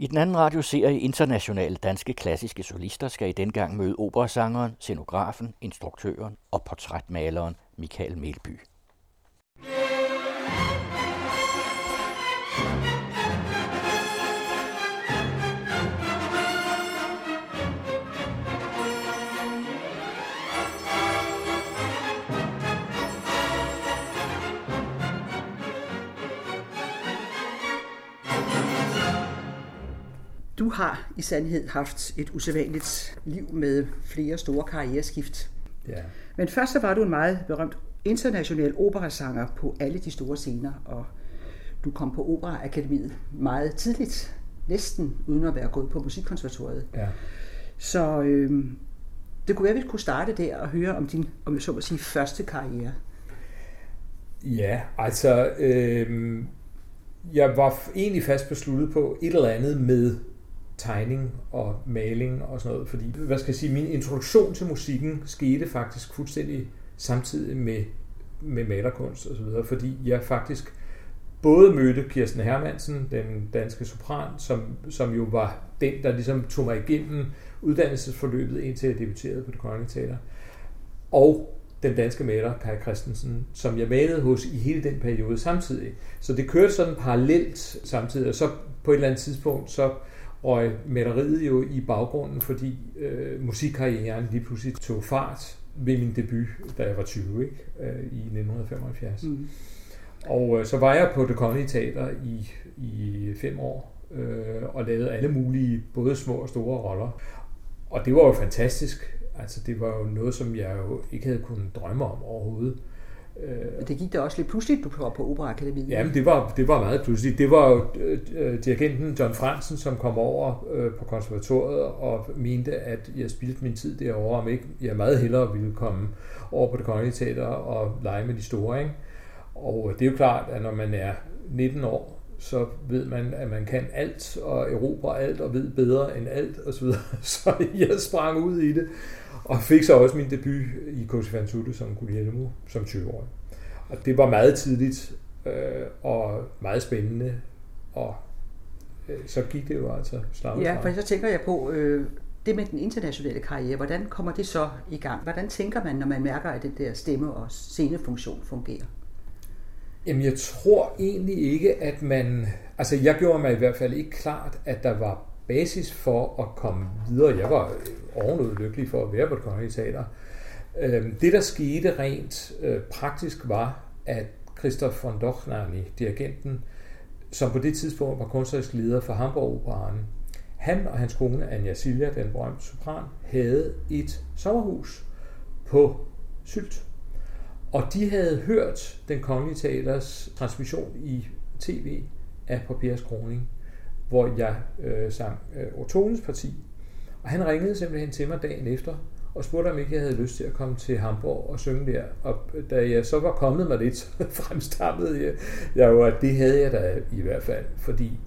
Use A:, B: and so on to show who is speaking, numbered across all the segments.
A: I den anden radioserie Internationale Danske Klassiske Solister skal I dengang møde operasangeren, scenografen, instruktøren og portrætmaleren Michael Melby.
B: Du har i sandhed haft et usædvanligt liv med flere store karriereskift.
C: Ja.
B: Men først så var du en meget berømt international operasanger på alle de store scener, og du kom på Operaakademiet meget tidligt, næsten uden at være gået på musikkonservatoriet.
C: ja.
B: Så øh, det kunne være, at vi kunne starte der og høre om din, om jeg så må sige, første karriere.
C: Ja, altså, øh, jeg var egentlig fast besluttet på et eller andet med tegning og maling og sådan noget, fordi, hvad skal jeg sige, min introduktion til musikken skete faktisk fuldstændig samtidig med, med malerkunst og så videre, fordi jeg faktisk både mødte Kirsten Hermansen, den danske sopran, som, som jo var den, der ligesom tog mig igennem uddannelsesforløbet, indtil jeg debuterede på det Kongelige Teater, og den danske maler Kai Christensen, som jeg malede hos i hele den periode samtidig. Så det kørte sådan parallelt samtidig, og så på et eller andet tidspunkt, så røg maleriet jo i baggrunden, fordi øh, musikkarrieren lige pludselig tog fart ved min debut, da jeg var 20, ikke? Øh, i 1975.
B: Mm.
C: Og øh, så var jeg på det kongelige teater i, i fem år, øh, og lavede alle mulige, både små og store roller. Og det var jo fantastisk. Altså, det var jo noget, som jeg jo ikke havde kunnet drømme om overhovedet. Øh,
B: Men det gik da også lidt pludseligt, du var på Operaakademiet.
C: Jamen, det var, det var meget pludseligt. Det var jo øh, øh dirigenten John Fransen, som kom over øh, på konservatoriet og mente, at jeg spildte min tid derovre, om ikke jeg meget hellere ville komme over på det kongelige teater og lege med de store. Ikke? Og øh, det er jo klart, at når man er 19 år, så ved man, at man kan alt og erobrer alt og ved bedre end alt osv. Så jeg sprang ud i det og fik så også min debut i Cosi fan tutte som Guglielmo som 20-årig. Og det var meget tidligt øh, og meget spændende, og øh, så gik det jo altså i
B: Ja, for så tænker jeg på, øh, det med den internationale karriere, hvordan kommer det så i gang? Hvordan tænker man, når man mærker, at den der stemme- og scenefunktion fungerer?
C: Jamen, jeg tror egentlig ikke, at man... Altså, jeg gjorde mig i hvert fald ikke klart, at der var basis for at komme videre. Jeg var ovenud lykkelig for at være på det kongelige teater. Øhm, det, der skete rent øh, praktisk, var, at Christoph von Dochnani, dirigenten, som på det tidspunkt var kunstnerisk leder for Hamburg Operaen, han og hans kone Anja Silja, den berømte sopran, havde et sommerhus på Sylt. Og de havde hørt den kongelige teaters transmission i tv af Papiers Kroning, hvor jeg øh, sang øh, Otones parti. Og han ringede simpelthen til mig dagen efter og spurgte, om ikke jeg havde lyst til at komme til Hamburg og synge der. Og da jeg så var kommet mig lidt, så fremstammede jeg, jeg jo, at det havde jeg da i hvert fald, fordi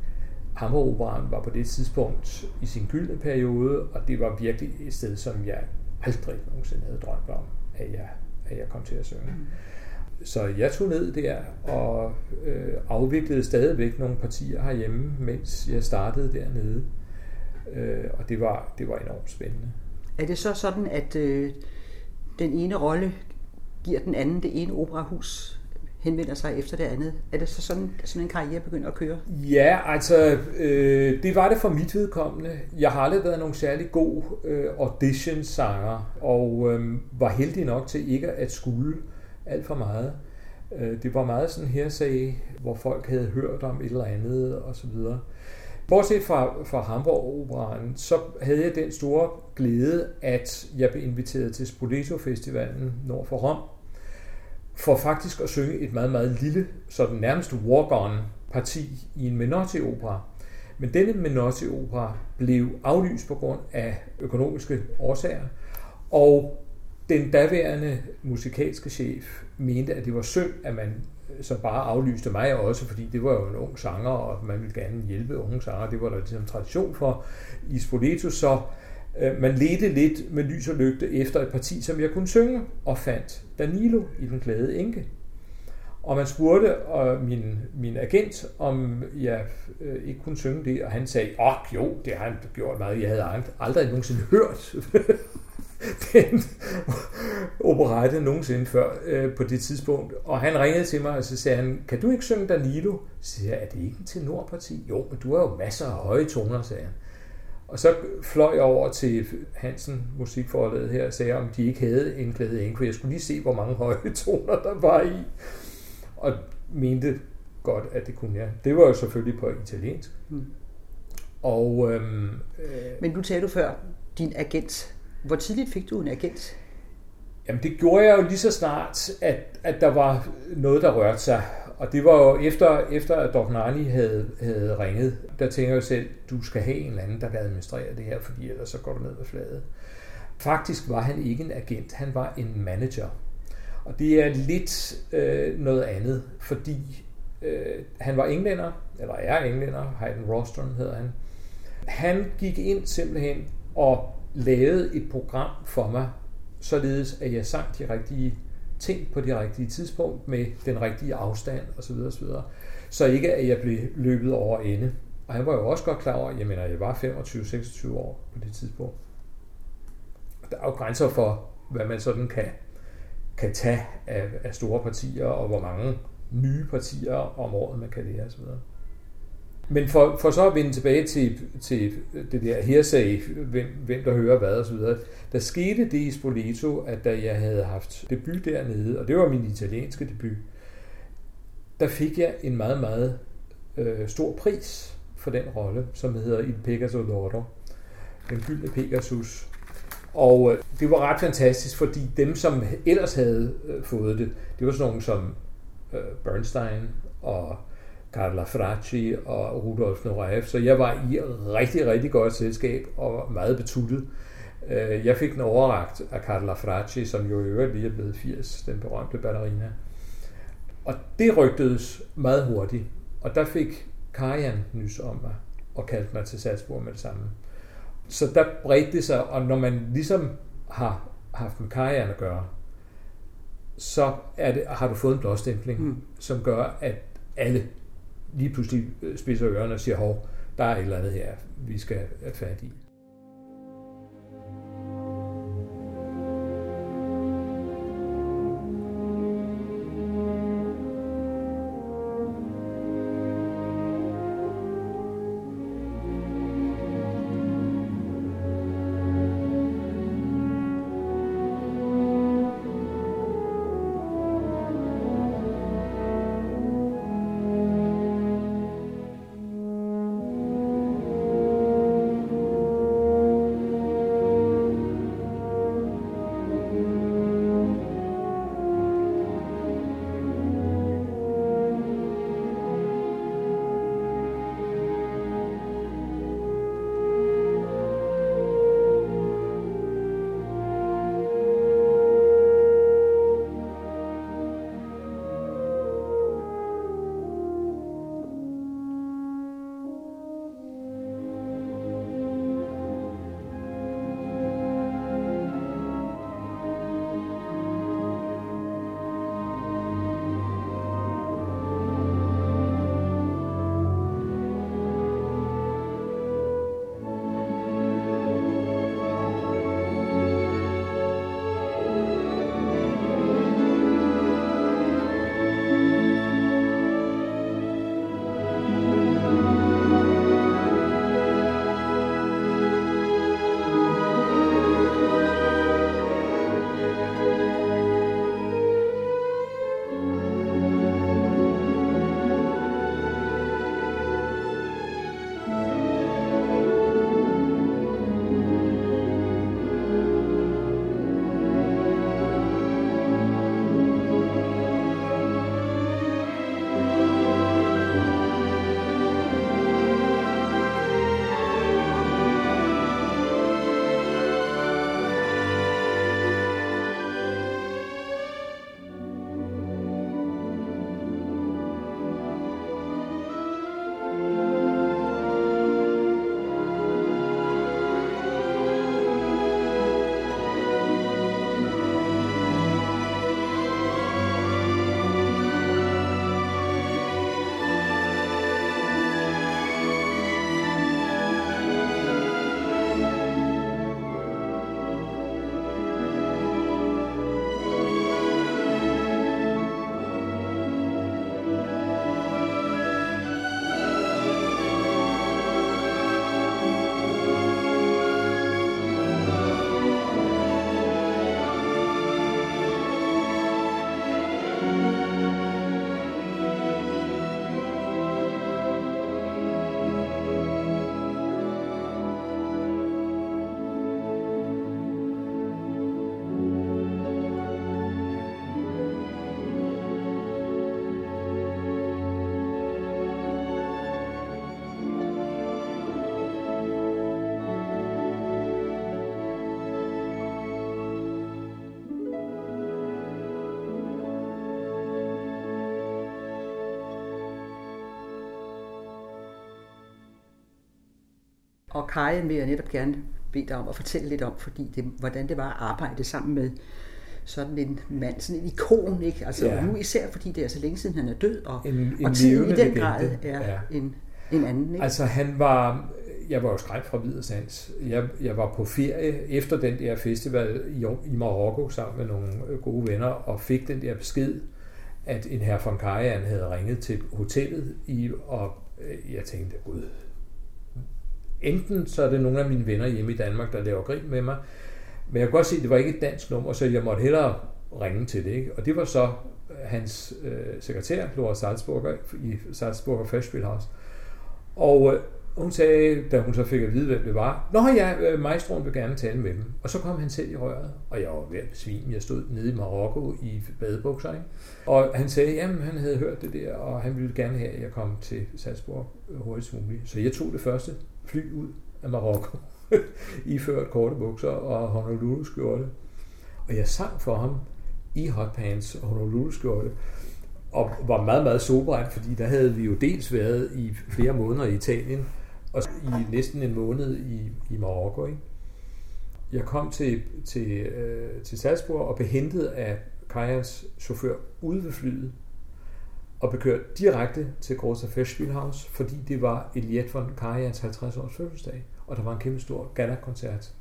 C: Hamburg var på det tidspunkt i sin gyldne periode, og det var virkelig et sted, som jeg aldrig nogensinde havde drømt om, at jeg, at jeg kom til at synge. Mm. Så jeg tog ned der og øh, afviklede stadigvæk nogle partier herhjemme, mens jeg startede dernede. Øh, og det var, det var enormt spændende.
B: Er det så sådan, at øh, den ene rolle giver den anden, det ene operahus henvender sig efter det andet? Er det så sådan, sådan en karriere begynder at køre?
C: Ja, altså, øh, det var det for mit vedkommende. Jeg har aldrig været nogen særlig god øh, auditionsanger, og øh, var heldig nok til ikke at skulle alt for meget. Øh, det var meget sådan her sag, hvor folk havde hørt om et eller andet og så videre. Bortset fra, fra Hamburg Operaen, så havde jeg den store glæde, at jeg blev inviteret til Spoleto Festivalen nord for Rom, for faktisk at synge et meget, meget lille, sådan nærmest walk-on parti i en Menotti-opera. Men denne Menotti-opera blev aflyst på grund af økonomiske årsager, og den daværende musikalske chef mente, at det var synd, at man øh, så bare aflyste mig også, fordi det var jo en ung sanger, og man ville gerne hjælpe unge sanger. Det var der ligesom tradition for i Spoleto, så øh, man ledte lidt med lys og lygte efter et parti, som jeg kunne synge, og fandt Danilo i Den glade enke. Og man spurgte og min, min agent, om jeg øh, ikke kunne synge det, og han sagde, åh oh, jo, det har han gjort meget. Jeg havde aldrig nogensinde hørt den operette nogensinde før øh, på det tidspunkt. Og han ringede til mig, og så sagde han, kan du ikke synge Danilo? Så siger jeg, er det ikke en tenorparti? Jo, men du har jo masser af høje toner, sagde han. Og så fløj jeg over til Hansen Musikforlaget her og sagde, om de ikke havde en glæde eng, for jeg skulle lige se, hvor mange høje toner der var i. Og mente godt, at det kunne jeg. Det var jo selvfølgelig på italiensk. Mm.
B: Og, øhm, øh, Men du talte før, din agent. Hvor tidligt fik du en agent?
C: Jamen det gjorde jeg jo lige så snart, at, at der var noget, der rørte sig. Og det var jo efter, efter at Dr. Dognani havde, havde ringet, der tænker jeg selv, du skal have en eller anden, der kan administrere det her, fordi ellers så går du ned med fladet. Faktisk var han ikke en agent, han var en manager. Og det er lidt øh, noget andet, fordi øh, han var englænder, eller er englænder, Hayden Rostron hedder han. Han gik ind simpelthen og lavede et program for mig, således at jeg sang de rigtige ting på det rigtige tidspunkt med den rigtige afstand osv. osv. Så ikke at jeg blev løbet over ende. Og han var jo også godt klar over, at jeg, mener, jeg var 25-26 år på det tidspunkt. Der er jo grænser for, hvad man sådan kan, kan tage af, af store partier, og hvor mange nye partier om året man kan lære osv. Men for, for så at vende tilbage til, til det der hearsay, hvem, hvem der hører hvad osv., der skete det i Spoleto, at da jeg havde haft debut dernede, og det var min italienske debut, der fik jeg en meget, meget øh, stor pris for den rolle, som hedder Il Pegaso d'Oro, den gyldne Pegasus. Og øh, det var ret fantastisk, fordi dem, som ellers havde øh, fået det, det var sådan nogle som øh, Bernstein og Carla Fracci og Rudolf Nureyev, så jeg var i rigtig, rigtig godt selskab og meget betuttet. Øh, jeg fik den overragt af Carla Fracci, som jo i øvrigt lige er blevet 80, den berømte ballerina. Og det rygtedes meget hurtigt, og der fik Karian nys om mig og kaldte mig til Salzburg med det samme. Så der bredte det sig, og når man ligesom har haft med Karian at gøre, så er det, har du fået en blåstempling, mm. som gør, at alle lige pludselig øh, spidser ørerne og siger, hov, der er et eller andet her, vi skal have fat i.
B: Og Kajen vil jeg netop gerne bede dig om at fortælle lidt om, fordi det, hvordan det var at arbejde sammen med sådan en mand, sådan en ikon, ikke? Altså ja. nu især fordi det er så længe siden han er død, og,
C: En- en
B: og tiden i den grad
C: legende.
B: er
C: Ja.
B: en, en anden, ikke?
C: Altså han var, jeg var jo skræmt fra Hvid Sands. Jeg, jeg var på ferie efter den der festival i, i Marokko sammen med nogle øh, gode venner, og fik den der besked, at en herr von Karajan havde ringet til hotellet, i, og øh, jeg tænkte, gud, enten så er det nogle af mine venner hjemme i Danmark, der laver grin med mig, men jeg kunne godt se, at det var ikke et dansk nummer, så jeg måtte hellere ringe til det. Ikke? Og det var så øh, hans øh, sekretær, Laura Salzburger, i Salzburger Festspielhaus. Og øh, hun sagde, da hun så fik at vide, hvem det var, Nå ja, øh, maestroen vil gerne tale med dem. Og så kom han selv i røret, og jeg var ved at besvime. Jeg stod nede i Marokko i badebukser, ikke? Og han sagde, jamen han havde hørt det der, og han ville gerne have, at jeg kom til Salzburg hurtigst muligt. Så jeg tog det første fly ud af Marokko, iført korte bukser og Honolulu-skjorte. Og jeg sang for ham i hotpants og Honolulu-skjorte, og var meget, meget sobrændt, fordi der havde vi jo dels været i flere måneder i Italien, og i næsten en måned i, i Marokko. Ikke? Jeg kom til, til, øh, til Salzburg og blev hentet af Kajans chauffør ude ved flyet, og blev kørt direkte til Großer Festspielhaus, fordi det var Eliet von Karajan's 50 års fødselsdag, og der var en kæmpe stor gala-koncert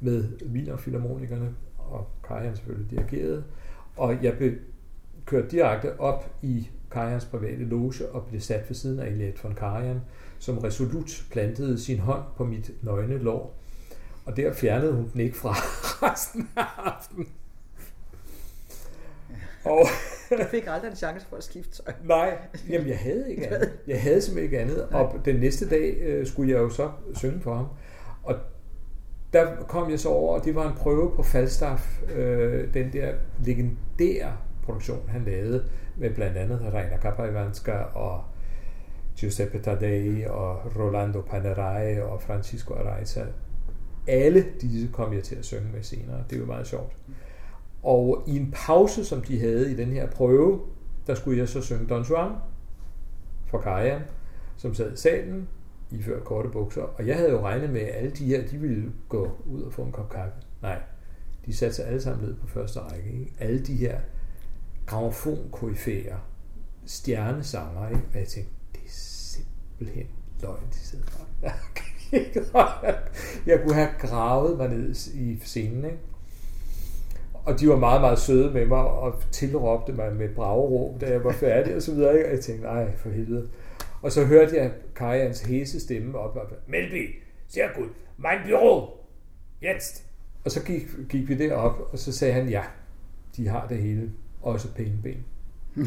C: med Wiener Philharmonikerne, og Karajan selvfølgelig dirigerede, og jeg blev kørt direkte op i Karajans private loge og blev sat ved siden af Eliet von Karajan, som resolut plantede sin hånd på mit nøgne lår. Og der fjernede hun den ikke fra resten af aftenen. Og
B: Du fik aldrig en chance for at skifte tøj.
C: nej, jamen jeg havde ikke andet. Jeg havde simpelthen ikke andet. Og den næste dag øh, skulle jeg jo så synge for ham. Og der kom jeg så over, og det var en prøve på Falstaff, øh, den der legendære produktion, han lavede, med blandt andet Reina Capaivanska og Giuseppe Taddei og Rolando Panerai og Francisco Araiza. Alle disse kom jeg til at synge med senere. Det var meget sjovt. Og i en pause, som de havde i den her prøve, der skulle jeg så synge Don Juan fra Kaja, som sad i salen, iført korte bukser. Og jeg havde jo regnet med, at alle de her, de ville gå ud og få en kop kaffe. Nej, de satte sig alle sammen ned på første række. Ikke? Alle de her gramofonkoryfæer, stjernesanger, ikke? og jeg tænkte, det er simpelthen løgn, de sidder der. Jeg kunne have gravet mig ned i scenen, ikke? Og de var meget, meget søde med mig og tilråbte mig med brageråb, da jeg var færdig og så videre. Ikke? Og jeg tænkte, nej, for helvede. Og så hørte jeg Kajans hæse stemme op. og Melby, sehr gut, mein Büro, jetzt. Og så gik, gik vi derop, og så sagde han, ja, de har det hele, også pæne ben.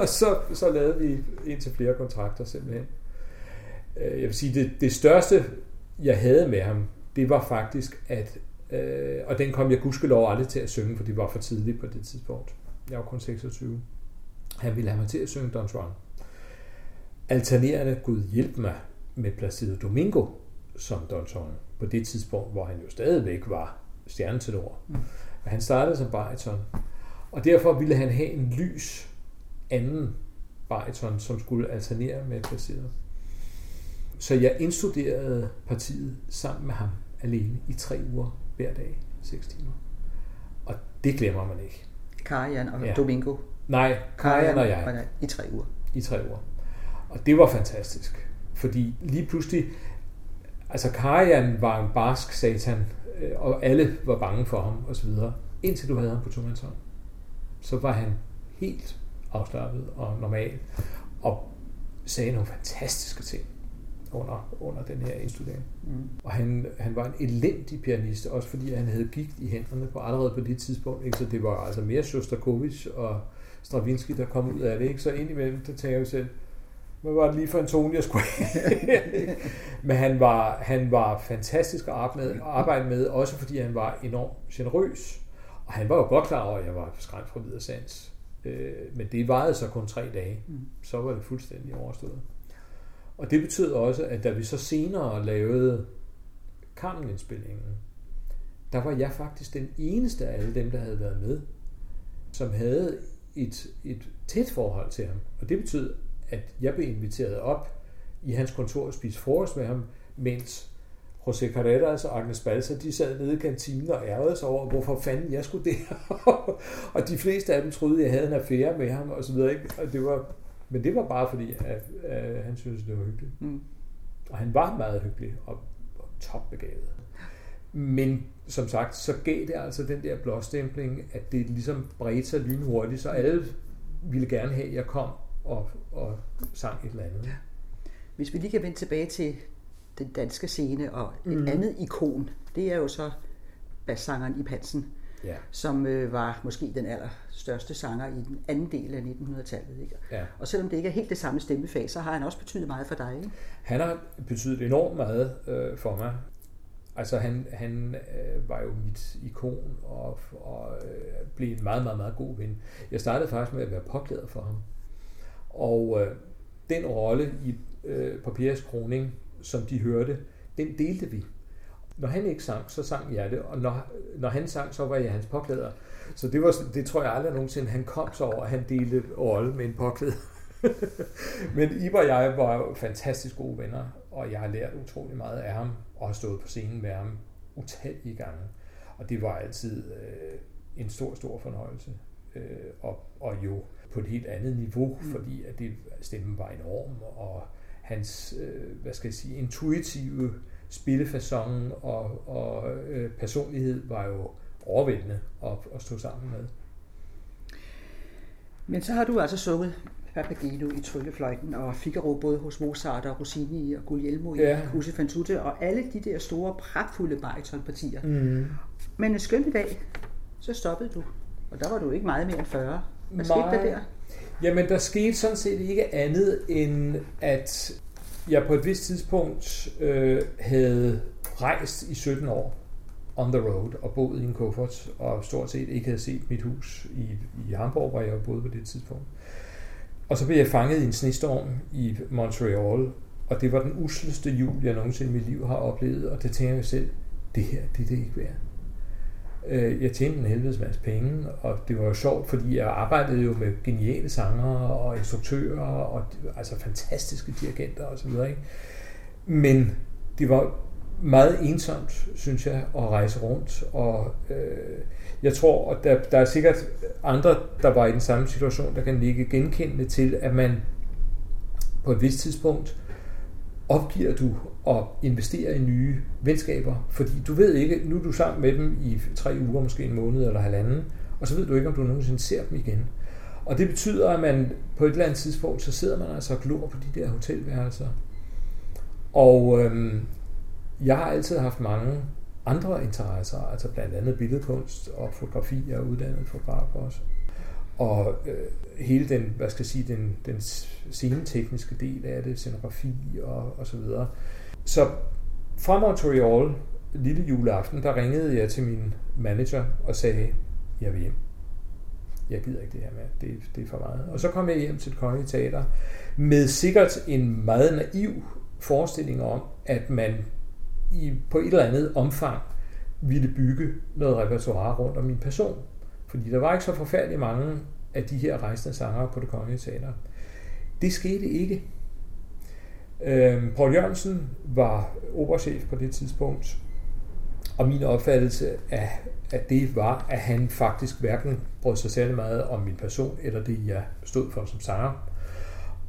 C: og så, så lavede vi indtil flere kontrakter simpelthen. Øh, jeg vil sige, det, det største, jeg havde med ham, det var faktisk, at, øh, og den kom jeg gudskelov aldrig til at synge, for det var for tidligt på det tidspunkt. Jeg var kun 26. Han ville have mig til at synge Don Juan. Alternerende Gud hjælp mig med Placido Domingo som Don Juan, på det tidspunkt, hvor han jo stadigvæk var stjernetenor. Mm. Han startede som bariton, og derfor ville han have en lys anden bariton, som skulle alternere med Placido. Så jeg indstuderede partiet sammen med ham alene i tre uger hver dag, seks timer. Og det glemmer man ikke.
B: Karajan og
C: Ja.
B: Domingo.
C: Nej, Kajan og jeg.
B: nej, I tre uger.
C: i tre uger. Og det var fantastisk, fordi lige pludselig, altså Karajan var en barsk satan, øh, og alle var bange for ham osv., indtil du havde ham på tomandshånd. Så var han helt afslappet og normal, og sagde nogle fantastiske ting under, under den her indstudering.
B: Mm.
C: Og han, han var en elendig pianist, også fordi han havde gigt i hænderne på allerede på det tidspunkt. Ikke? Så det var altså mere Shostakovich og Stravinsky, der kom ud af det. Ikke? Så indimellem, der tænker jeg selv, hvad var det lige for en tone, jeg skulle? Men han var, han var fantastisk at arbejde med, også fordi han var enormt generøs. Og han var jo godt klar over, at jeg var skræmt fra videre sans. Øh, men det varede så kun tre dage. Så var det fuldstændig overstået. Og det betød også, at da vi så senere lavede Carmen-indspillingen, der var jeg faktisk den eneste af alle dem, der havde været med, som havde et, et tæt forhold til ham. Og det betød, at jeg blev inviteret op i hans kontor og spiste frokost med ham, mens José Carreras og Agnes Balsa, de sad nede i kantinen og ærgede sig over, hvorfor fanden jeg skulle der. og de fleste af dem troede, jeg havde en affære med ham, og så videre. Ikke? Og det var, men det var bare fordi, at, at han syntes, det var hyggeligt. Mm. Og han var meget hyggelig og, og topbegavet. Men som sagt, så gav det altså den der blåstempling, at det ligesom bredte sig lynhurtigt, så alle ville gerne have, at jeg kom og, og sang et eller andet.
B: Hvis vi lige kan vende tilbage til den danske scene, og et mm. andet ikon, det er jo så bassangeren i Hansen, ja. som øh, var måske den allerstørste sanger i den anden del af 1900-tallet. Ikke? Ja. Og selvom det ikke er helt det samme stemmefag, så har han også betydet meget for dig. Ikke?
C: Han har betydet enormt meget øh, for mig. Altså han, han øh, var jo mit ikon og, og øh, blev en meget, meget, meget god ven. Jeg startede faktisk med at være påklæder for ham. Og øh, den rolle i øh, Papirs kroning, som de hørte, den delte vi. Når han ikke sang, så sang jeg det, og når, når han sang, så var jeg hans påklæder. Så det, var, det tror jeg aldrig nogensinde, han kom så over, at han delte rolle med en påklæder. Men Iber og jeg var fantastisk gode venner, og jeg har lært utrolig meget af ham, og har stået på scenen med ham utallige gange. Og det var altid øh, en stor, stor fornøjelse. Øh, og, og jo på et helt andet niveau, mm. fordi at det, stemmen var enorm, og hans, øh, hvad skal jeg sige, intuitive spillefasong og, og øh, personlighed var jo overvældende at, at stå sammen med.
B: Men så har du altså sunget Papageno i Tryllefløjten og Figaro både hos Mozart og Rossini og Guglielmo ja. i Huse fan tutte og alle de der store, pragtfulde baritonpartier. Mm. Men en skøn dag, så stoppede du. Og der var du ikke meget mere end 40. Hvad skete der der?
C: Jamen, der skete sådan set ikke andet, end at jeg på et vist tidspunkt øh, havde rejst i 17 år on the road og boet i en kuffert og stort set ikke havde set mit hus i, i Hamburg, hvor jeg boede på det tidspunkt. Og så blev jeg fanget i en snestorm i Montreal, og det var den usleste jul, jeg nogensinde i mit liv har oplevet, og det tænker jeg selv, det her, det er det ikke værd. Øh, jeg tjente en helvedes masse penge, og det var jo sjovt, fordi jeg arbejdede jo med geniale sangere og instruktører, og altså fantastiske dirigenter osv. Men det var meget ensomt, synes jeg, at rejse rundt, og øh, jeg tror, at der, der er sikkert andre, der var i den samme situation, der kan ligge genkendende til, at man på et vist tidspunkt opgiver du at investere i nye venskaber, fordi du ved ikke, nu er du sammen med dem i tre uger, måske en måned eller halvanden, og så ved du ikke, om du nogensinde ser dem igen. Og det betyder, at man på et eller andet tidspunkt, så sidder man altså og glor på de der hotelværelser. Og øhm, jeg har altid haft mange andre interesser, altså blandt andet billedkunst og fotografi. Jeg er uddannet fotograf også. Og øh, hele den, hvad skal jeg sige, den, den scenetekniske del af det, scenografi og, og så videre. Så fra Montreal, lille juleaften, der ringede jeg til min manager og sagde, jeg vil hjem. Jeg gider ikke det her med, det, det er for meget. Og så kom jeg hjem til det kongelige teater med sikkert en meget naiv forestilling om, at man i, på et eller andet omfang ville bygge noget repertoire rundt om min person. Fordi der var ikke så forfærdeligt mange af de her rejsende sanger på det kongelige teater. Det skete ikke. Øhm, Paul Jørgensen var operachef på det tidspunkt, og min opfattelse af, af det var, at han faktisk hverken brød sig særlig meget om min person, eller det, jeg stod for som sanger.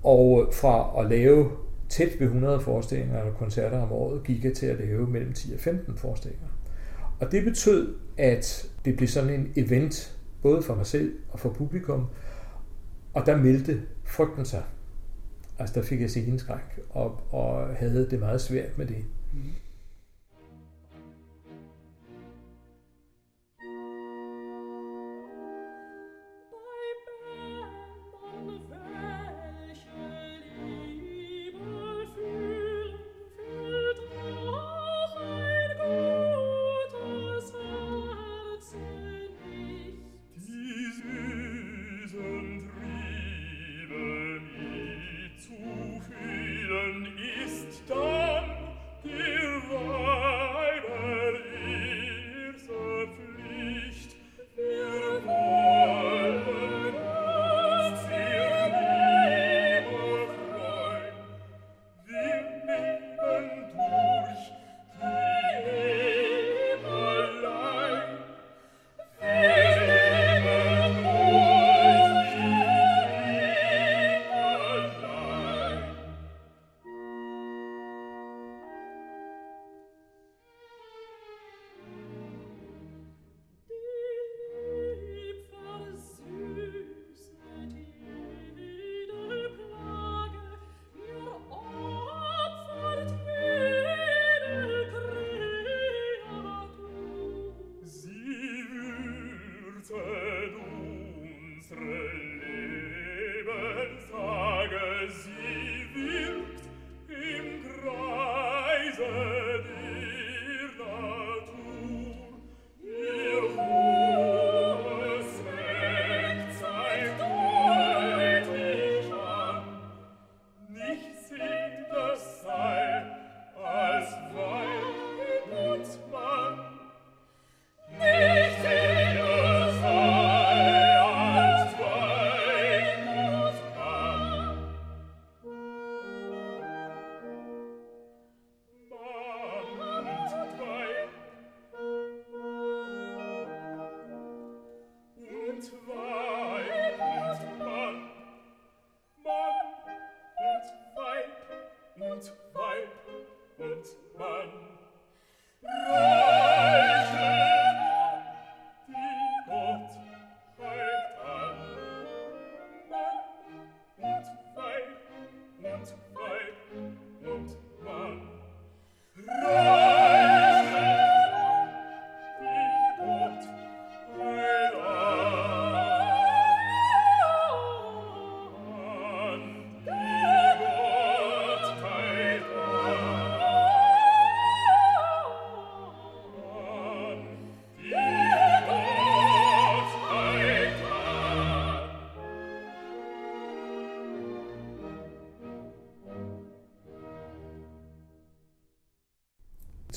C: Og fra at lave tæt ved 100 forestillinger eller koncerter om året, gik jeg til at lave mellem 10 og 15 forestillinger. Og det betød, at det blev sådan en event, både for mig selv og for publikum, og der meldte frygten sig. Altså der fik jeg sceneskræk og, og havde det meget svært med det. Mm.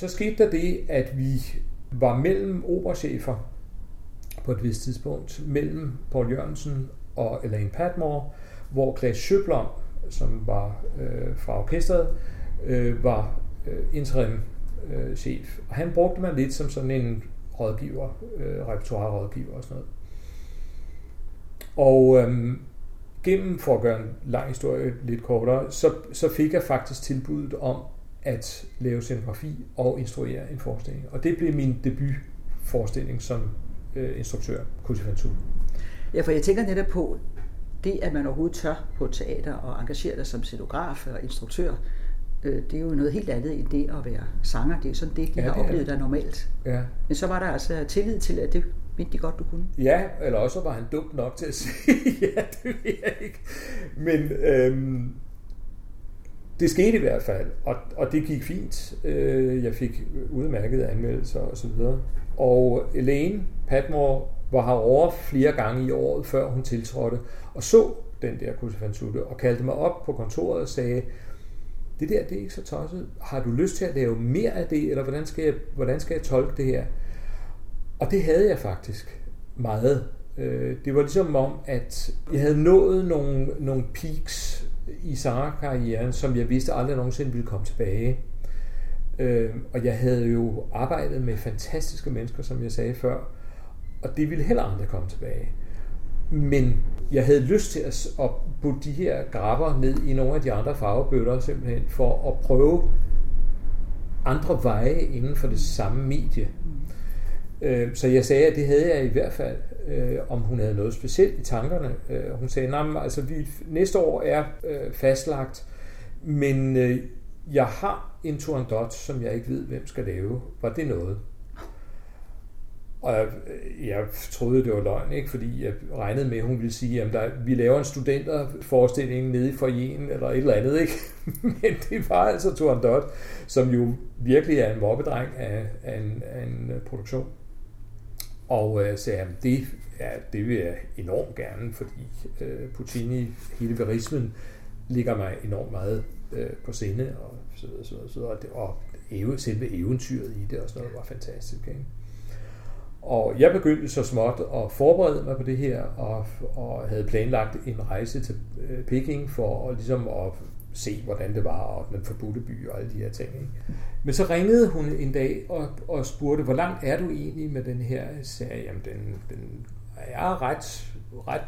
C: Så skete der det, at vi var mellem operachefer på et vist tidspunkt, mellem Paul Jørgensen og Elaine Patmore, hvor Klaas Schøblom, som var øh, fra orkestret, øh, var øh, interim øh, chef. Og han brugte mig lidt som sådan en rådgiver, øh, repertoire-rådgiver og sådan noget. Og øh, gennem, for at gøre en lang historie lidt kortere, så, så fik jeg faktisk tilbuddet om at lave scenografi og instruere en forestilling. Og det blev min debutforestilling som øh, instruktør, Kusifantu.
B: Ja, for jeg tænker netop på, det at man overhovedet tør på teater og engagere sig som scenograf og instruktør, øh, det er jo noget helt andet end det at være sanger. Det er sådan det, de ja, har det oplevet der normalt. Ja. Men så var der altså tillid til, at det mente de godt, du kunne.
C: Ja, eller også var han dum nok til at sige, ja, det ved jeg ikke. Men øhm, det skete i hvert fald, og, og det gik fint. Øh, jeg fik udmærkede anmeldelser og så videre. Og Elaine Patmore var herovre flere gange i året, før hun tiltrådte, og så den der Kusifansutte, og kaldte mig op på kontoret og sagde, det der, det er ikke så tosset. Har du lyst til at lave mere af det, eller hvordan skal jeg, hvordan skal jeg tolke det her? Og det havde jeg faktisk meget. Øh, det var ligesom om, at jeg havde nået nogle, nogle peaks i sangerkarrieren, som jeg vidste aldrig nogensinde ville komme tilbage. Øh, og jeg havde jo arbejdet med fantastiske mennesker, som jeg sagde før, og det ville heller aldrig komme tilbage. Men jeg havde lyst til at, at putte de her grapper ned i nogle af de andre farvebøtter, simpelthen for at prøve andre veje inden for det samme medie. Øh, så jeg sagde, at det havde jeg i hvert fald, øh, om hun havde noget specielt i tankerne. Øh, hun sagde, nej, altså vi, næste år er øh, fastlagt, men øh, jeg har en Turandot, som jeg ikke ved, hvem skal lave. Var det noget? Og jeg, jeg troede, det var løgn, ikke? fordi jeg regnede med, at hun ville sige, at der, vi laver en studenterforestilling nede i forjen eller et eller andet. Ikke? Men det var altså Turandot, som jo virkelig er en mobbedreng af, af, en, af en øh, produktion. Og øh, sagde, at det, ja, det vil jeg enormt gerne, fordi øh, Puccini, hele verismen, ligger mig enormt meget øh, på sinde, og så videre, så videre, så videre. og og selve eventyret i det og sådan noget var fantastisk. Ikke? Og jeg begyndte så småt at forberede mig på det her, og, og havde planlagt en rejse til øh, Peking for at, ligesom at se, hvordan det var, og den forbudte by og alle de her ting. Ikke? Men så ringede hun en dag og, og spurgte, hvor langt er du egentlig med den her? serie? jamen den, den er ret, ret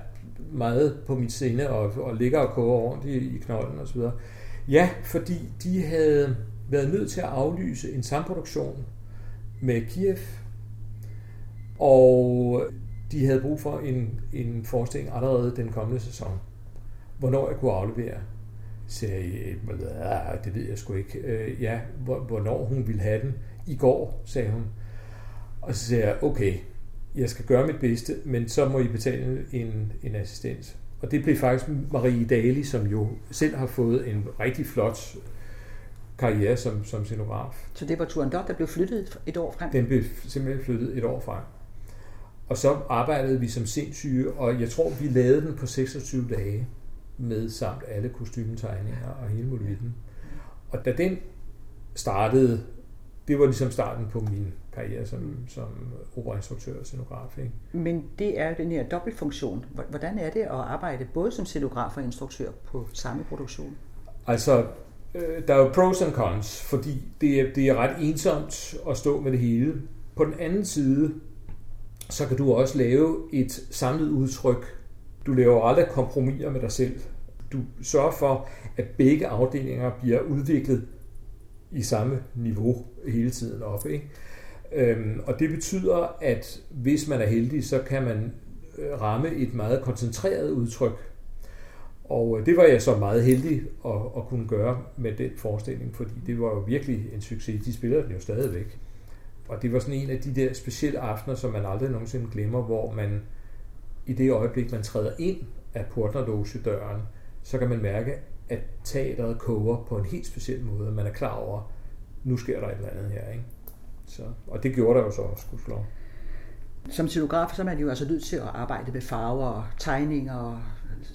C: meget på mit sinde, og, og ligger og koger rundt i, i knolden osv. Ja, fordi de havde været nødt til at aflyse en samproduktion med Kiev, og de havde brug for en, en forestilling allerede den kommende sæson. Hvornår jeg kunne aflevere sagde jeg, det ved jeg sgu ikke. Øh, ja, hvornår hun ville have den. I går, sagde hun. Og så sagde jeg, okay, jeg skal gøre mit bedste, men så må I betale en, en assistent. Og det blev faktisk Marie Dali, som jo selv har fået en rigtig flot karriere som, som scenograf.
B: Så det var Turandot, der blev flyttet et år frem?
C: Den blev simpelthen flyttet et år frem. Og så arbejdede vi som sindssyge, og jeg tror, vi lavede den på 26 dage med samt alle kostymetegninger og hele muligheden. Og da den startede, det var ligesom starten på min karriere som, som operainstruktør og scenograf. Ikke?
B: Men det er den her dobbeltfunktion. Hvordan er det at arbejde både som scenograf og instruktør på samme produktion?
C: Altså, øh, der er jo pros and cons, fordi det er, det er ret ensomt at stå med det hele. På den anden side, så kan du også lave et samlet udtryk. Du laver aldrig kompromiser med dig selv. du sørger for, at begge afdelinger bliver udviklet i samme niveau hele tiden op. Ikke? Øhm, og det betyder, at hvis man er heldig, så kan man øh, ramme et meget koncentreret udtryk. Og øh, det var jeg så meget heldig at, at kunne gøre med den forestilling, fordi det var jo virkelig en succes. De spiller den jo stadigvæk. Og det var sådan en af de der specielle aftener, som man aldrig nogensinde glemmer, hvor man i det øjeblik, man træder ind af portnerloge-døren, så kan man mærke, at teateret koger på en helt speciel måde. Man er klar over, nu sker der et eller andet her. Ikke? Så, og det gjorde der jo så også, gudskelov.
B: Som scenograf, så er man jo altså nødt til at arbejde med farver og tegninger og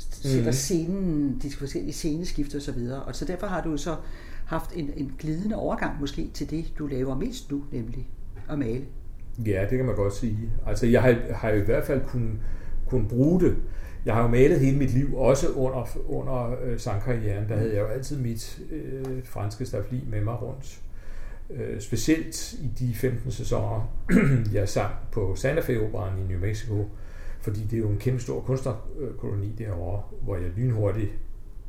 B: sætter mm. scenen, de forskellige sceneskifter osv. Og, og så derfor har du så haft en, en glidende overgang måske til det, du laver mest nu, nemlig at male.
C: Ja, det kan man godt sige. Altså jeg har, har i hvert fald kunnet, kunnet bruge det. Jeg har jo malet hele mit liv, også under, under øh, sangkarrieren. Der havde jeg jo altid mit øh, franske stafli med mig rundt. Øh, specielt i de 15 sæsoner, jeg sang på Santa Fe Operan i New Mexico, fordi det er jo en kæmpe stor kunstnerkoloni derovre, hvor jeg lynhurtigt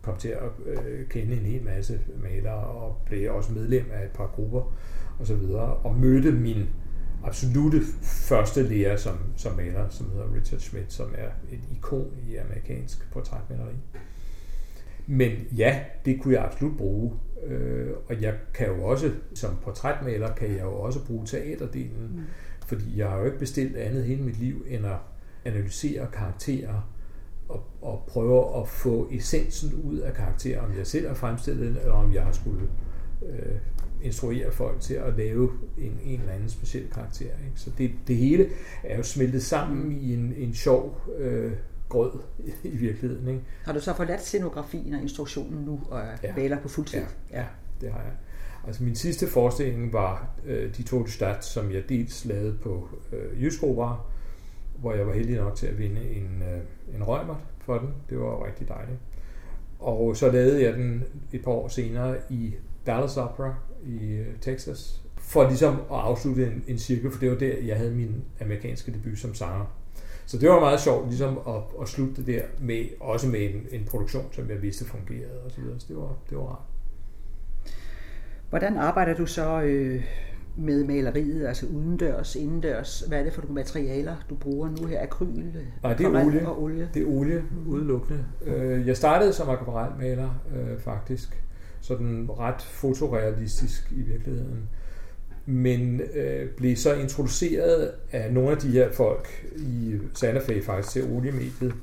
C: kom til at øh, kende en hel masse malere og blev også medlem af et par grupper og så videre, og mødte min absolute første lærer som, som maler, som hedder Richard Schmidt, som er et ikon i amerikansk portrætmaleri. Men ja, det kunne jeg absolut bruge. Øh, og jeg kan jo også, som portrætmaler, kan jeg jo også bruge teaterdelen, mm. fordi jeg har jo ikke bestilt andet hele mit liv, end at analysere karakterer og, og prøve at få essensen ud af karakterer, om jeg selv har fremstillet den, eller om jeg har skulle øh, instruere folk til at lave en, en eller anden speciel karakter. Ikke? Så det, det hele er jo smeltet sammen i en, en sjov øh, grød i virkeligheden. Ikke?
B: Har du så forladt scenografien og instruktionen nu og ja. maler på fuldtid?
C: Ja, ja, det har jeg. Altså min sidste forestilling var øh, De to Stat, som jeg dels lavede på øh, Jysk Opera, hvor jeg var heldig nok til at vinde en, øh, en røgmert for den. Det var rigtig dejligt. Og så lavede jeg den et par år senere i Dallas Opera i øh, Texas, for ligesom at afslutte en, en cirkel, for det var der, jeg havde min amerikanske debut som sanger. Så det var meget sjovt ligesom at, at slutte det der med, også med en, en produktion, som jeg vidste fungerede og så videre. Så det var, det var rart.
B: Hvordan arbejder du så øh, med maleriet, altså udendørs, indendørs? Hvad er det for nogle materialer, du bruger nu her? Akryl,
C: Nej, det er olie. Og olie? Det er olie, udelukkende. Øh, jeg startede som akvarelmaler, øh, faktisk. Sådan ret fotorealistisk i virkeligheden. Men øh, blev så introduceret af nogle af de her folk i Santa Fe faktisk til oliemediet.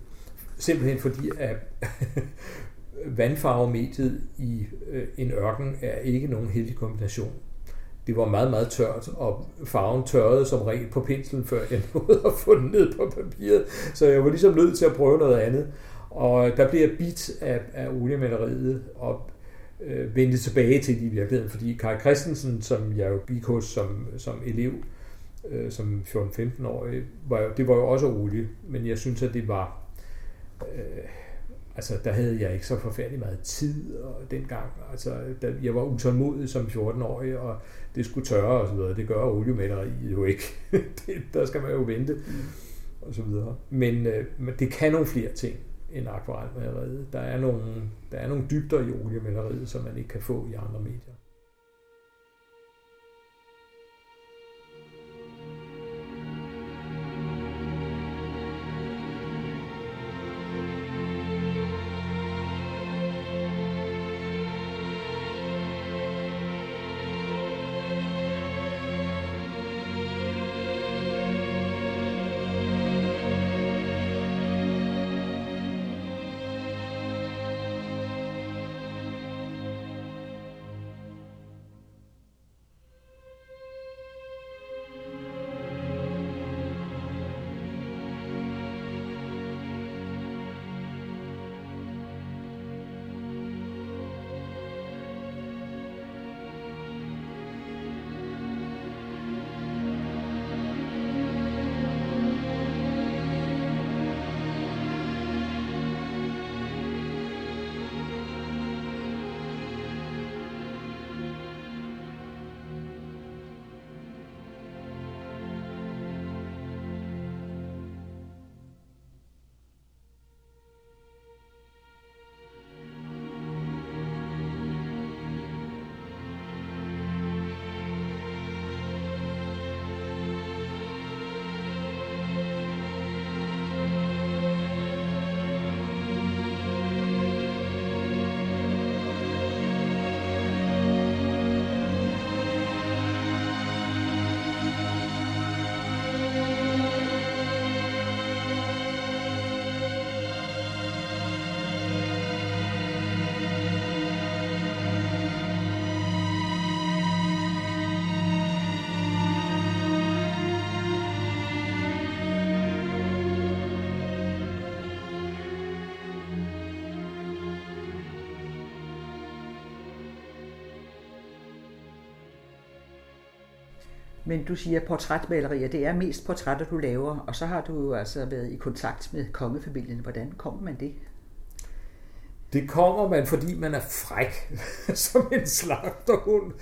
C: Simpelthen fordi, at vandfarvemediet i øh, en ørken er ikke nogen heldig kombination det var meget, meget tørt, og farven tørrede som regel på penslen, før jeg nåede at få den ned på papiret. Så jeg var ligesom nødt til at prøve noget andet. Og der blev jeg bit af, af oliemaleriet, og øh, vendte tilbage til det i virkeligheden, fordi Kai Christensen, som jeg jo gik hos som, som elev, øh, som 14-15-årig, var jo, det var jo også olie, men jeg synes, at det var... Øh, altså, der havde jeg ikke så forfærdelig meget tid og dengang. Altså, der, jeg var utålmodig som 14-årig, og det skulle tørre og så videre. Det gør oliemaleriet jo ikke. det, der skal man jo vente mm. og så videre. Men, øh, men det kan nogle flere ting en akvarelmaleriet. Der er nogle, der er nogle dybder i oliemaleriet, som man ikke kan få i andre medier.
B: Men du siger portrætmalerier, det er mest portrætter, du laver, og så har du jo altså været i kontakt med kongefamilien. Hvordan kommer man det?
C: Det kommer man, fordi man er fræk, som en slagterhund.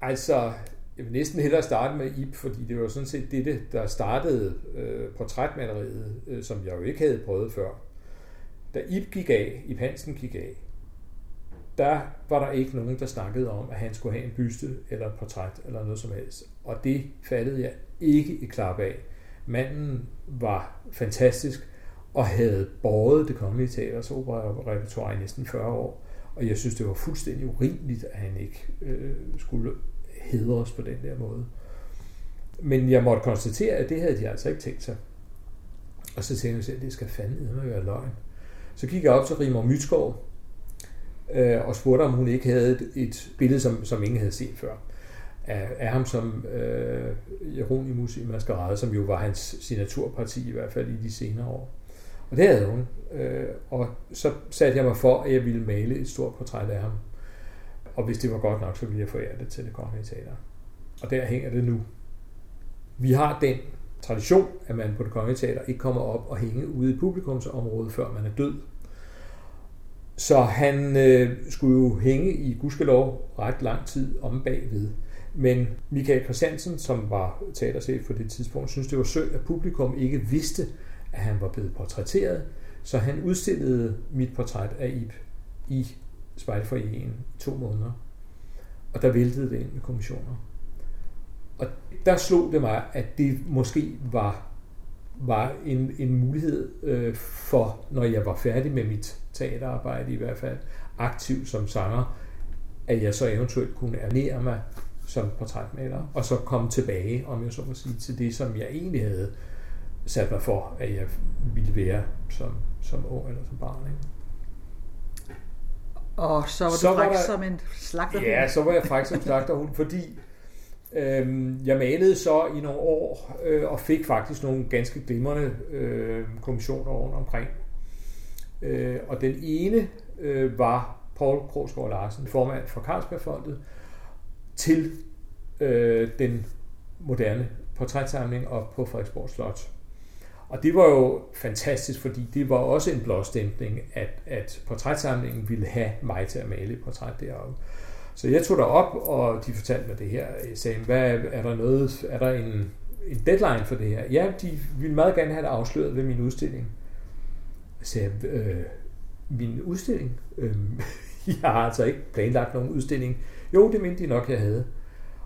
C: Altså, jeg vil næsten hellere starte med Ip, fordi det var sådan set det, der startede øh, portrætmaleriet, øh, som jeg jo ikke havde prøvet før. Da Ip gik af, Ip Hansen gik af, der var der ikke nogen, der snakkede om, at han skulle have en byste eller et portræt eller noget som helst. Og det fattede jeg ikke i klap af. Manden var fantastisk og havde båret det kongelige teaters opera-repertoire i næsten 40 år. Og jeg synes, det var fuldstændig urimeligt, at han ikke øh, skulle hedres på den der måde. Men jeg måtte konstatere, at det havde de altså ikke tænkt sig. Og så tænkte jeg, at det skal fandme være løgn. Så gik jeg op til Rimor Mytskov, øh, og spurgte, om hun ikke havde et, et billede, som, som ingen havde set før, af, af ham som øh, Jeronimus i Maskerade, som jo var hans signaturparti i hvert fald i de senere år. Og det havde hun. Øh, og så satte jeg mig for, at jeg ville male et stort portræt af ham. Og hvis det var godt nok, så ville jeg forære det til det kongelige teater. Og der hænger det nu. Vi har den tradition, at man på det kongelige teater ikke kommer op og hænge ude i publikumsområdet, før man er død. Så han øh, skulle jo hænge i gudskelov ret lang tid om bagved. Men Michael Christiansen, som var teaterchef på det tidspunkt, synes det var synd, at publikum ikke vidste, at han var blevet portrætteret. Så han udstillede mit portræt af Ib i spejlforeningen i to måneder. Og der væltede det ind med kommissioner. Og der slog det mig, at det måske var, var en, en mulighed øh, for, når jeg var færdig med mit teaterarbejde i hvert fald, aktiv som sanger, at jeg så eventuelt kunne ernære mig som portrætmaler, og så komme tilbage, om jeg så må sige, til det, som jeg egentlig havde sat mig for, at jeg ville være som, som ung eller som barn. Ikke?
B: Og så var så du fræk som en slagterhund?
C: Ja, så var jeg fræk som slagterhund, fordi Øhm, jeg malede så i nogle år, øh, og fik faktisk nogle ganske glimrende øh, kommissioner rundt omkring. Øh, og den ene var Paul Krogsgaard Larsen, formand for Carlsbergfondet, til den moderne portrætsamling op på Frederiksborg Slot. Og det var jo fantastisk, fordi det var også en blåstempling, at, at portrætsamlingen ville have mig til at male et portræt deroppe. Så jeg tog derop, og de fortalte mig det her. Jeg sagde, hvad, er der noget, er der en, en deadline for det her? Ja, de ville meget gerne have det afsløret ved min udstilling. Jeg sagde, øh, min udstilling? Øh, jeg har altså ikke planlagt nogen udstilling. Jo, det mente de nok, jeg havde.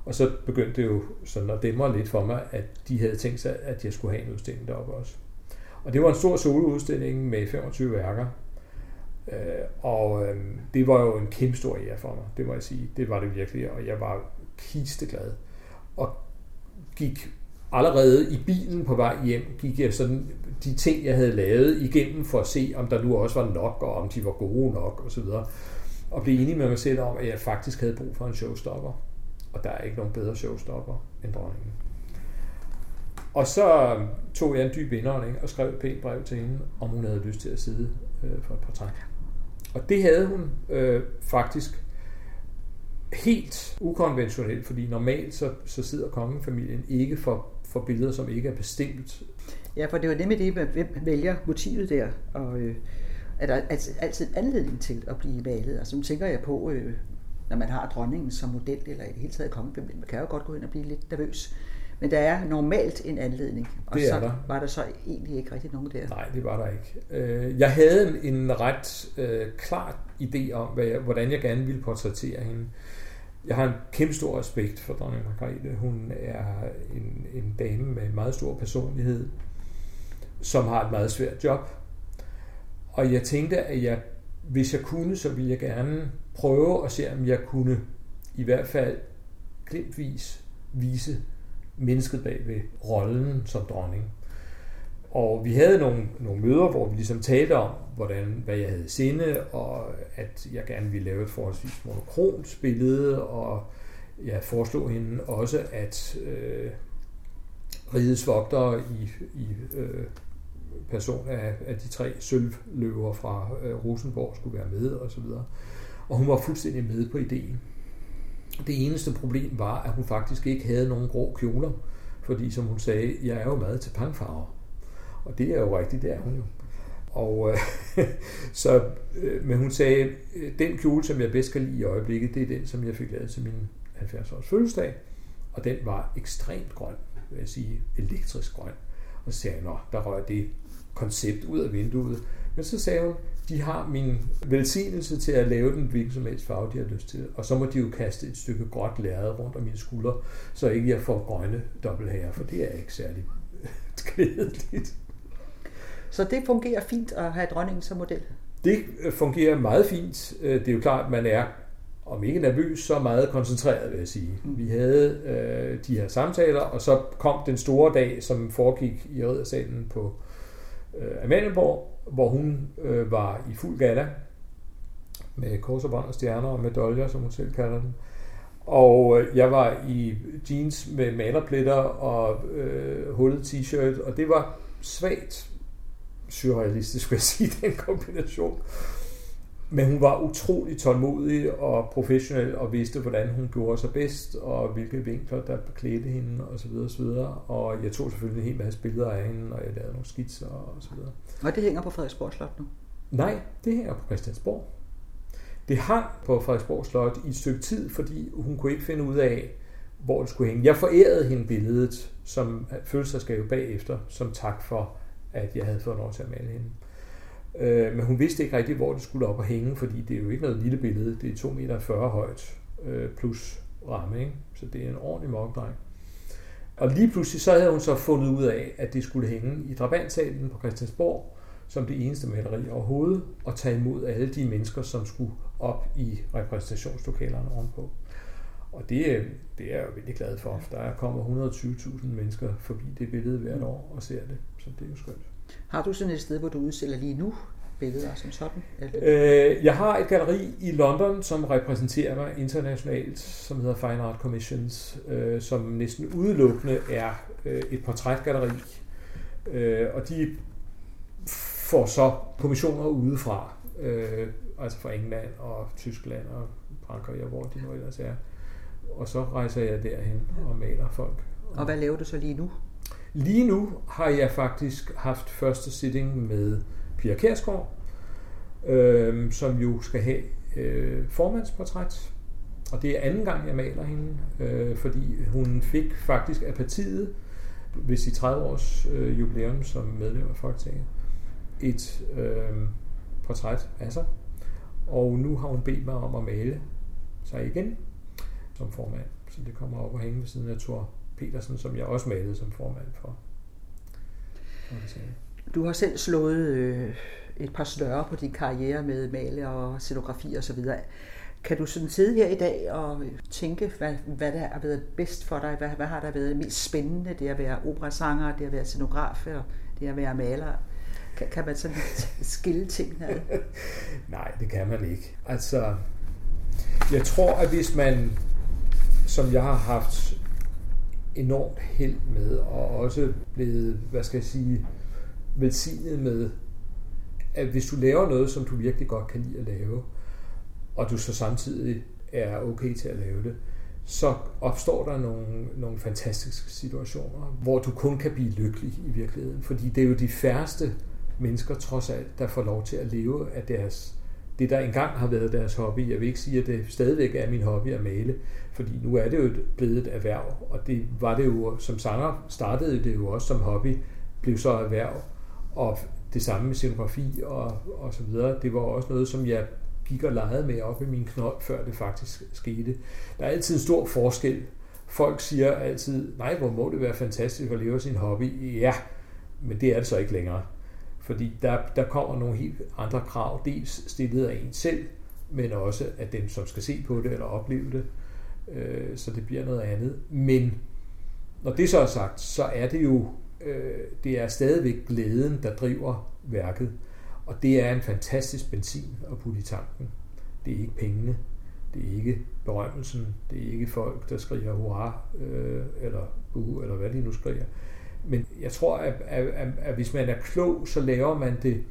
C: Og så begyndte det jo sådan at dæmre lidt for mig, at de havde tænkt sig, at jeg skulle have en udstilling deroppe også. Og det var en stor soloudstilling med 25 værker. Øh, og øh, det var jo en kæmpe stor ære for mig, det må jeg sige. Det var det virkelig, og jeg var kisteglad. Og gik allerede i bilen på vej hjem, gik jeg sådan de ting, jeg havde lavet igennem for at se, om der nu også var nok, og om de var gode nok osv. Og blev enig med mig selv om, at jeg faktisk havde brug for en showstopper. Og der er ikke nogen bedre showstopper end dronningen. Og så øh, tog jeg en dyb indånding og skrev et pænt brev til hende, om hun havde lyst til at sidde øh, for et portræt. Og det havde hun øh, faktisk helt ukonventionelt, fordi normalt så, så sidder kongefamilien ikke for, for billeder, som ikke er bestemt.
B: Ja, for det var det med det, hvem vælger motivet der, og øh, er der altså altid en anledning til at blive malet. Altså nu tænker jeg på, øh, når man har dronningen som model, eller i det hele taget kongefamilien, man kan jo godt gå ind og blive lidt nervøs. Men der er normalt en anledning, og det så der. var der så egentlig ikke rigtig nogen der.
C: Nej, det var der ikke. Øh, jeg havde en ret øh, klar idé om, hvordan jeg gerne ville portrættere hende. Jeg har en kæmpe stor respekt for dronning Margrethe. Hun er en, en dame med en meget stor personlighed, som har et meget svært job. Og jeg tænkte, at jeg, hvis jeg kunne, så ville jeg gerne prøve at se, om jeg kunne i hvert fald glimtvis vise mennesket bag ved rollen som dronning. Og vi havde nogle, nogle møder, hvor vi ligesom talte om, hvordan, hvad jeg havde sinde, og at jeg gerne ville lave et forholdsvis monokront billede, og jeg foreslog hende også, at øh, rigets vogtere i, i øh, person af, af de tre sølvløver fra øh, Rosenborg skulle være med, og så videre. Og hun var fuldstændig med på ideen. Det eneste problem var, at hun faktisk ikke havde nogen grå kjoler, fordi som hun sagde, jeg er jo meget til pangfarver. Og det er jo rigtigt, det er hun jo. Og øh, så, øh, men hun sagde, øh, den kjole, som jeg bedst kan lide i øjeblikket, det er den, som jeg fik lavet til min 70-års fødselsdag. Og den var ekstremt grøn, vil jeg sige, elektrisk grøn. Og så sagde jeg, der røg det koncept ud af vinduet. Men så sagde hun, de har min velsignelse til at lave den hvilken som helst farve, de har lyst til. Og så må de jo kaste et stykke gråt lærred rundt om mine skuldre, så ikke jeg får grønne dobbelthager, for det er ikke særlig glædeligt.
B: Så det fungerer fint at have dronningen som model?
C: Det øh, fungerer meget fint. Øh, det er jo klart, at man er, om ikke nervøs, så meget koncentreret, vil jeg sige. Mm. Vi havde øh, de her samtaler, og så kom den store dag, som foregik i Riddersalen på øh, Amalienborg, hvor hun øh, var i fuld gala med kors og bånd og stjerner og medaljer, som hun selv kalder dem. Og øh, jeg var i jeans med malerpletter og øh, hullet t-shirt, og det var svagt surrealistisk, vil jeg sige, den kombination. Men hun var utrolig tålmodig og professionel og vidste, hvordan hun gjorde sig bedst, og hvilke vinkler, der beklædte hende, osv. osv. Og jeg tog selvfølgelig en hel masse billeder af hende, og jeg lavede nogle skitser og så videre.
B: Og det hænger på Frederiksborg Slot nu?
C: Nej, det hænger på Christiansborg. Det hang på Frederiksborg Slot i et stykke tid, fordi hun kunne ikke finde ud af, hvor det skulle hænge. Jeg forærede hende billedet som fødselsdagsgave bagefter, som tak for, at jeg havde fået lov til at male hende. Øh, men hun vidste ikke rigtig, hvor det skulle op og hænge, fordi det er jo ikke noget lille billede. Det er 2,40 meter højt øh, plus ramme, ikke? så det er en ordentlig mokdreng. Og lige pludselig så havde hun så fundet ud af, at det skulle hænge i Drabantsalen på Christiansborg, som det eneste maleri overhovedet, og tage imod alle de mennesker, som skulle op i repræsentationslokalerne ovenpå. Og det, det er jeg jo virkelig glad for. Der kommer 120.000 mennesker forbi det billede hvert år og ser det, så det er jo skønt.
B: Har du sådan et sted, hvor du udstiller lige nu billeder som sådan?
C: Øh, jeg har et galleri i London, som repræsenterer mig internationalt, som hedder Fine Art Commissions, øh, som næsten udelukkende er øh, et portrætgalleri. Øh, og de får så kommissioner udefra, øh, altså fra England og Tyskland og Frankrig og hvor de nu ellers er. Og så rejser jeg derhen og maler folk.
B: Og hvad laver du så lige nu?
C: Lige nu har jeg faktisk haft første sitting med Pia Kærsgaard, øh, som jo skal have øh, formandsportræt. Og det er anden gang, jeg maler hende, øh, fordi hun fik faktisk af partiet ved sit 30 års øh, jubilæum som medlem af Folketinget et øh, portræt af sig. Og nu har hun bedt mig om at male sig igen som formand. Så det kommer op og hænge ved siden af Thor Petersen, som jeg også malede som formand for.
B: Du har selv slået øh, et par større på din karriere med male og scenografi og så videre. Kan du sådan sidde her i dag og tænke, hvad, hvad der har været bedst for dig? Hvad, hvad har der været mest spændende? Det at være operasanger, det at være scenograf, og det at være maler. Kan, kan man sådan skille tingene ad?
C: Nej, det kan man ikke. Altså, jeg tror, at hvis man, som jeg har haft enormt held med, og også blevet, hvad skal jeg sige, velsignet med, at hvis du laver noget, som du virkelig godt kan lide at lave, og du så samtidig er okay til at lave det, så opstår der nogle, nogle fantastiske situationer, hvor du kun kan blive lykkelig i virkeligheden. Fordi det er jo de færreste mennesker, trods alt, der får lov til at leve af deres det, der engang har været deres hobby. Jeg vil ikke sige, at det stadigvæk er min hobby at male, fordi nu er det jo blevet et erhverv, og det var det jo, som sanger startede det jo også som hobby, blev så erhverv, og det samme med scenografi og, og så videre. Det var også noget, som jeg gik og legede med op i min knold, før det faktisk skete. Der er altid en stor forskel. Folk siger altid, nej, hvor må det være fantastisk at leve sin hobby. Ja, men det er det så ikke længere. Fordi der, der kommer nogle helt andre krav, dels stillet af en selv, men også af dem, som skal se på det eller opleve det. Øh, så det bliver noget andet. Men når det så er sagt, så er det jo øh, det er stadigvæk glæden, der driver værket. Og det er en fantastisk benzin at putte i tanken. Det er ikke pengene, det er ikke berømmelsen, det er ikke folk, der skriger hurra, øh, eller buh, eller hvad de nu skriger. Men jeg tror, at, at, at, at hvis man er klog, så laver man det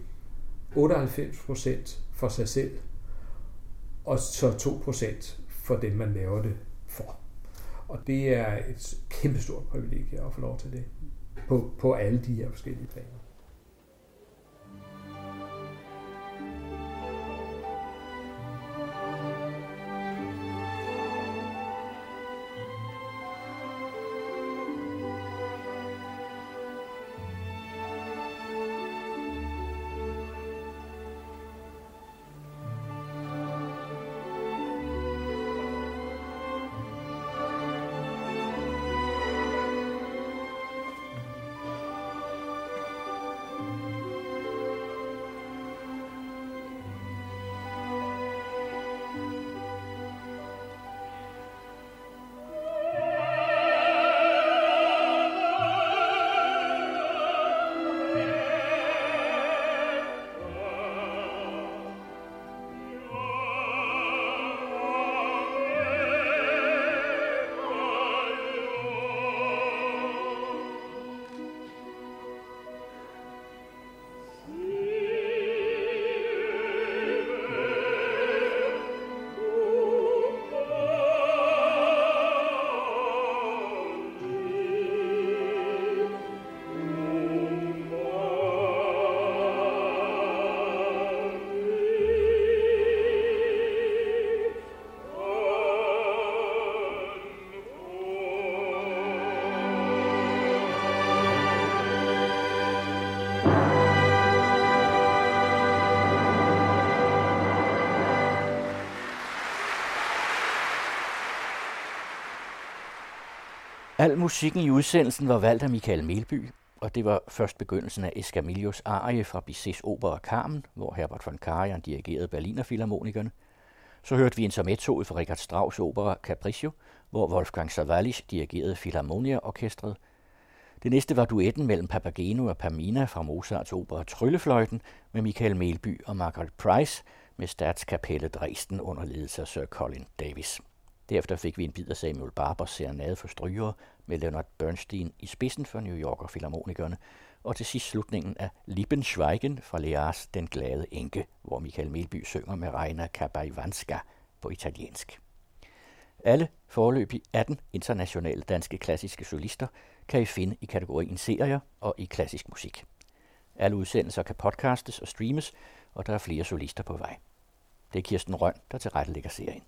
C: 98% for sig selv, og så 2% for dem, man laver det for. Og det er et kæmpestort privilegie at få lov til det på, på alle de her forskellige planer.
A: Al musikken i udsendelsen var valgt af Michael Melby, og det var først begyndelsen af Escamillos arie fra Bizets opera Carmen, hvor Herbert von Karajan dirigerede Berliner Philharmonikerne. Så hørte vi intermezzoet fra Richard Strauss opera Capriccio, hvor Wolfgang Savalis dirigerede Philharmonia-orkestret. Det næste var duetten mellem Papageno og Pamina fra Mozarts opera Tryllefløjten med Michael Melby og Margaret Price med Statskapelle Dresden under ledelse af Sir Colin Davis. Derefter fik vi en bid af Samuel Barbers serenade for strygere med Leonard Bernstein i spidsen for New Yorker Philharmonikerne, og til sidst slutningen af Liebenschweigen fra Lears Den Glade Enke, hvor Michael Melby synger med Reina Kabajvanska på italiensk. Alle forløbig 18 internationale danske klassiske solister kan I finde i kategorien serier og i klassisk musik. Alle udsendelser kan podcastes og streames, og der er flere solister på vej. Det er Kirsten Røn, der tilrettelægger serien.